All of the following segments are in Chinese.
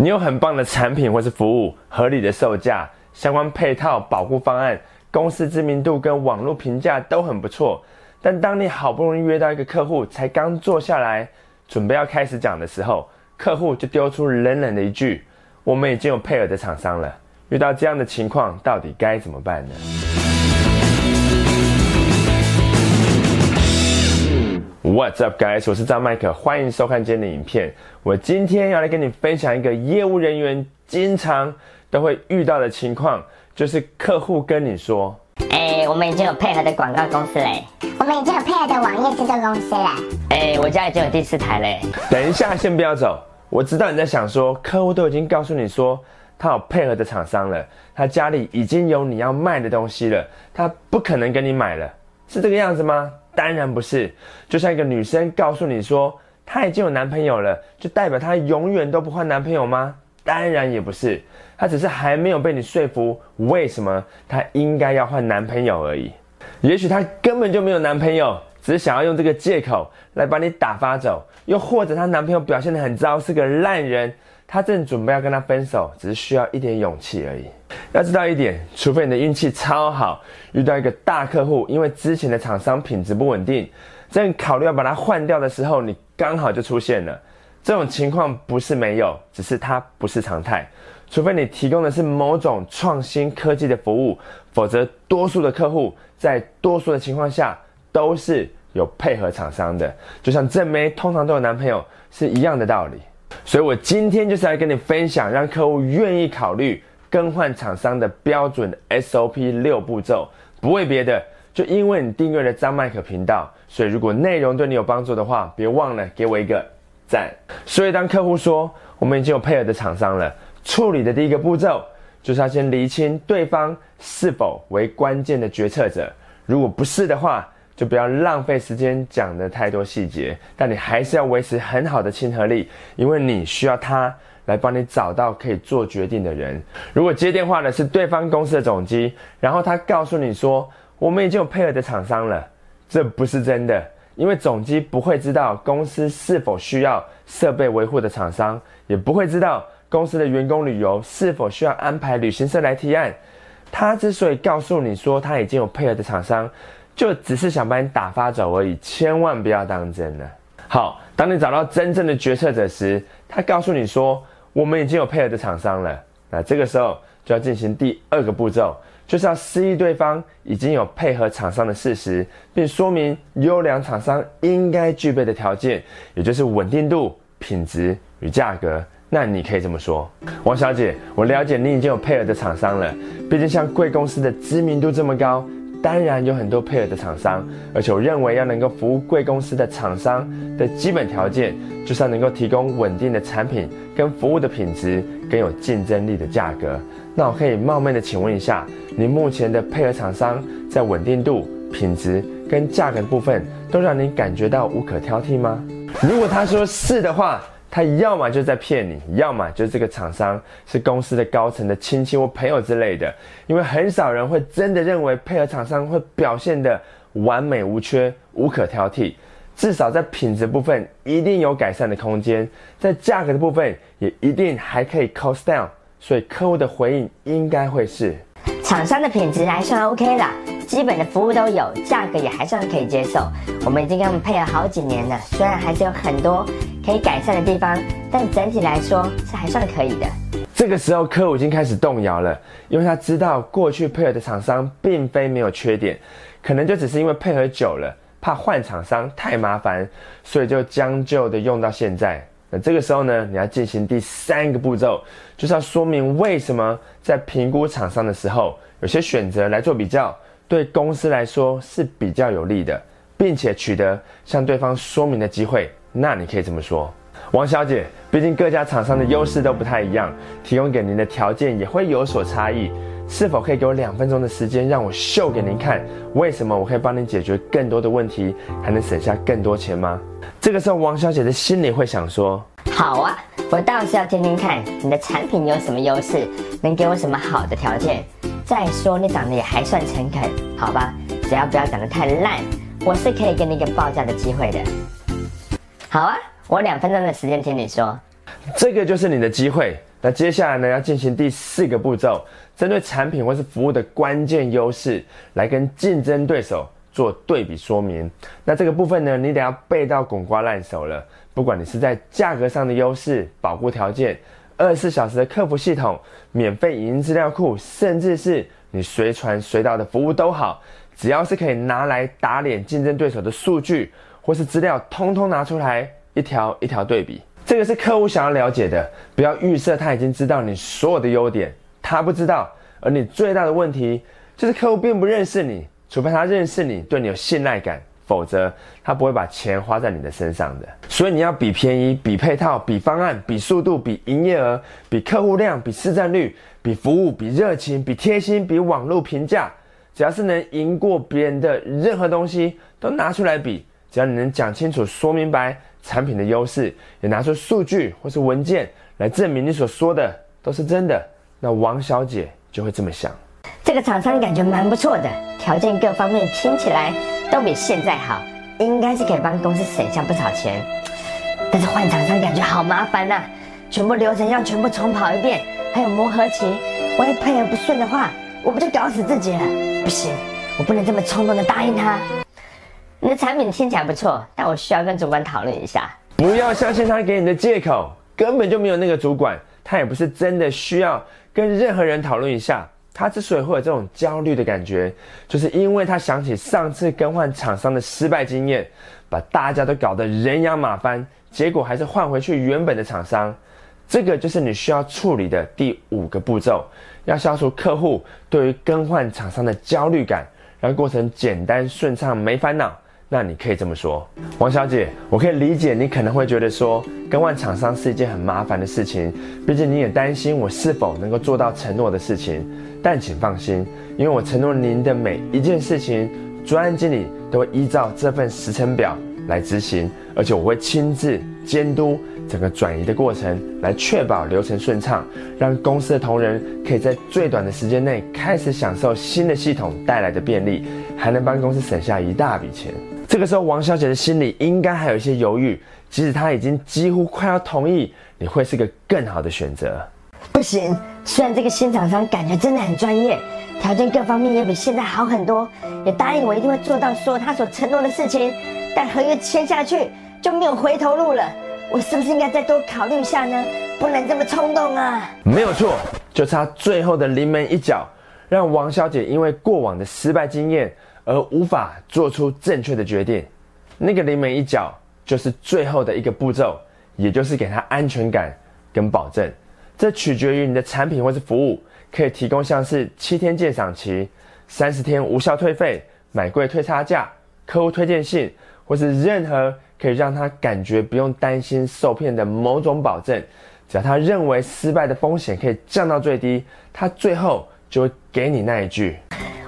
你有很棒的产品或是服务，合理的售价，相关配套保护方案，公司知名度跟网络评价都很不错。但当你好不容易约到一个客户，才刚坐下来，准备要开始讲的时候，客户就丢出冷冷的一句：“我们已经有配合的厂商了。”遇到这样的情况，到底该怎么办呢？What's up, guys？我是张麦克，欢迎收看今天的影片。我今天要来跟你分享一个业务人员经常都会遇到的情况，就是客户跟你说：“哎，我们已经有配合的广告公司嘞，我们已经有配合的网页制作公司了。哎，我家已经有第四台嘞。”等一下，先不要走。我知道你在想说，客户都已经告诉你说他有配合的厂商了，他家里已经有你要卖的东西了，他不可能跟你买了，是这个样子吗？当然不是，就像一个女生告诉你说她已经有男朋友了，就代表她永远都不换男朋友吗？当然也不是，她只是还没有被你说服，为什么她应该要换男朋友而已。也许她根本就没有男朋友，只是想要用这个借口来把你打发走，又或者她男朋友表现得很糟，是个烂人。她正准备要跟他分手，只是需要一点勇气而已。要知道一点，除非你的运气超好，遇到一个大客户，因为之前的厂商品质不稳定，正考虑要把它换掉的时候，你刚好就出现了。这种情况不是没有，只是它不是常态。除非你提供的是某种创新科技的服务，否则多数的客户在多数的情况下都是有配合厂商的。就像正妹通常都有男朋友是一样的道理。所以，我今天就是来跟你分享，让客户愿意考虑更换厂商的标准 SOP 六步骤。不为别的，就因为你订阅了张麦克频道，所以如果内容对你有帮助的话，别忘了给我一个赞。所以，当客户说我们已经有配合的厂商了，处理的第一个步骤就是要先厘清对方是否为关键的决策者。如果不是的话，就不要浪费时间讲的太多细节，但你还是要维持很好的亲和力，因为你需要他来帮你找到可以做决定的人。如果接电话的是对方公司的总机，然后他告诉你说我们已经有配合的厂商了，这不是真的，因为总机不会知道公司是否需要设备维护的厂商，也不会知道公司的员工旅游是否需要安排旅行社来提案。他之所以告诉你说他已经有配合的厂商。就只是想把你打发走而已，千万不要当真了。好，当你找到真正的决策者时，他告诉你说我们已经有配合的厂商了。那这个时候就要进行第二个步骤，就是要示意对方已经有配合厂商的事实，并说明优良厂商应该具备的条件，也就是稳定度、品质与价格。那你可以这么说，王小姐，我了解你已经有配合的厂商了，毕竟像贵公司的知名度这么高。当然有很多配合的厂商，而且我认为要能够服务贵公司的厂商的基本条件，就是要能够提供稳定的产品跟服务的品质，更有竞争力的价格。那我可以冒昧的请问一下，您目前的配合厂商在稳定度、品质跟价格的部分，都让您感觉到无可挑剔吗？如果他说是的话。他要么就在骗你，要么就是这个厂商是公司的高层的亲戚或朋友之类的。因为很少人会真的认为配合厂商会表现的完美无缺、无可挑剔。至少在品质部分一定有改善的空间，在价格的部分也一定还可以 cost down。所以客户的回应应该会是：厂商的品质还算 OK 的，基本的服务都有，价格也还算可以接受。我们已经跟他们配合好几年了，虽然还是有很多。可以改善的地方，但整体来说是还算可以的。这个时候，客户已经开始动摇了，因为他知道过去配合的厂商并非没有缺点，可能就只是因为配合久了，怕换厂商太麻烦，所以就将就的用到现在。那这个时候呢，你要进行第三个步骤，就是要说明为什么在评估厂商的时候，有些选择来做比较，对公司来说是比较有利的，并且取得向对方说明的机会。那你可以这么说，王小姐，毕竟各家厂商的优势都不太一样，提供给您的条件也会有所差异。是否可以给我两分钟的时间，让我秀给您看，为什么我可以帮您解决更多的问题，还能省下更多钱吗？这个时候，王小姐的心里会想说：好啊，我倒是要听听看你的产品有什么优势，能给我什么好的条件。再说你长得也还算诚恳，好吧？只要不要长得太烂，我是可以给你一个报价的机会的。好啊，我两分钟的时间听你说，这个就是你的机会。那接下来呢，要进行第四个步骤，针对产品或是服务的关键优势，来跟竞争对手做对比说明。那这个部分呢，你得要背到滚瓜烂熟了。不管你是在价格上的优势、保护条件、二十四小时的客服系统、免费影音资料库，甚至是你随传随到的服务都好，只要是可以拿来打脸竞争对手的数据或是资料，通通拿出来，一条一条对比。这个是客户想要了解的，不要预设他已经知道你所有的优点，他不知道。而你最大的问题就是客户并不认识你，除非他认识你，对你有信赖感，否则他不会把钱花在你的身上的。所以你要比便宜、比配套、比方案、比速度、比营业额、比客户量、比市占率、比服务、比热情、比贴心、比网络评价，只要是能赢过别人的任何东西，都拿出来比。只要你能讲清楚、说明白。产品的优势，也拿出数据或是文件来证明你所说的都是真的，那王小姐就会这么想。这个厂商感觉蛮不错的，条件各方面听起来都比现在好，应该是可以帮公司省下不少钱。但是换厂商感觉好麻烦呐，全部流程要全部重跑一遍，还有磨合期，万一配合不顺的话，我不就搞死自己了？不行，我不能这么冲动的答应他。你的产品听起来不错，但我需要跟主管讨论一下。不要相信他给你的借口，根本就没有那个主管，他也不是真的需要跟任何人讨论一下。他之所以会有这种焦虑的感觉，就是因为他想起上次更换厂商的失败经验，把大家都搞得人仰马翻，结果还是换回去原本的厂商。这个就是你需要处理的第五个步骤，要消除客户对于更换厂商的焦虑感，让过程简单顺畅，没烦恼。那你可以这么说，王小姐，我可以理解你可能会觉得说更换厂商是一件很麻烦的事情，毕竟你也担心我是否能够做到承诺的事情。但请放心，因为我承诺您的每一件事情，专案经理都会依照这份时程表来执行，而且我会亲自监督整个转移的过程，来确保流程顺畅，让公司的同仁可以在最短的时间内开始享受新的系统带来的便利，还能帮公司省下一大笔钱。这个时候，王小姐的心里应该还有一些犹豫，即使她已经几乎快要同意，你会是个更好的选择。不行，虽然这个新厂商感觉真的很专业，条件各方面也比现在好很多，也答应我一定会做到所有他所承诺的事情，但合约签下去就没有回头路了。我是不是应该再多考虑一下呢？不能这么冲动啊！没有错，就差最后的临门一脚，让王小姐因为过往的失败经验。而无法做出正确的决定，那个临门一脚就是最后的一个步骤，也就是给他安全感跟保证。这取决于你的产品或是服务，可以提供像是七天鉴赏期、三十天无效退费、买贵退差价、客户推荐信，或是任何可以让他感觉不用担心受骗的某种保证。只要他认为失败的风险可以降到最低，他最后就会给你那一句。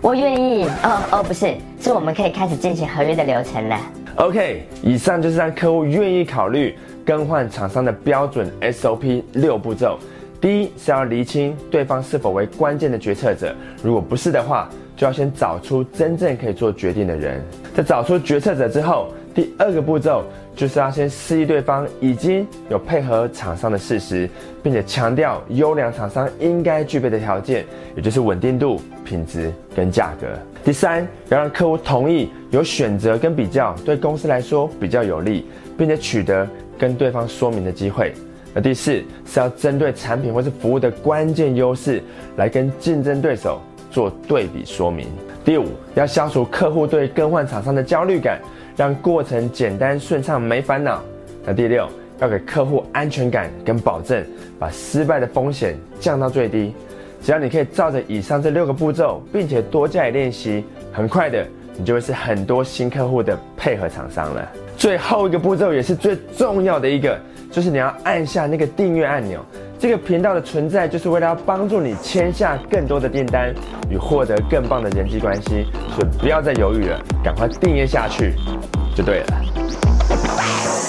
我愿意哦哦，不是，是我们可以开始进行合约的流程了。OK，以上就是让客户愿意考虑更换厂商的标准 SOP 六步骤。第一是要厘清对方是否为关键的决策者，如果不是的话，就要先找出真正可以做决定的人。在找出决策者之后，第二个步骤就是要先示意对方已经有配合厂商的事实，并且强调优良厂商应该具备的条件，也就是稳定度、品质跟价格。第三，要让客户同意有选择跟比较，对公司来说比较有利，并且取得跟对方说明的机会。那第四是要针对产品或是服务的关键优势，来跟竞争对手做对比说明。第五，要消除客户对更换厂商的焦虑感。让过程简单顺畅，没烦恼。那第六，要给客户安全感跟保证，把失败的风险降到最低。只要你可以照着以上这六个步骤，并且多加以练习，很快的，你就会是很多新客户的配合厂商了。最后一个步骤也是最重要的一个，就是你要按下那个订阅按钮。这个频道的存在就是为了要帮助你签下更多的订单与获得更棒的人际关系所以不要再犹豫了赶快订阅下去就对了。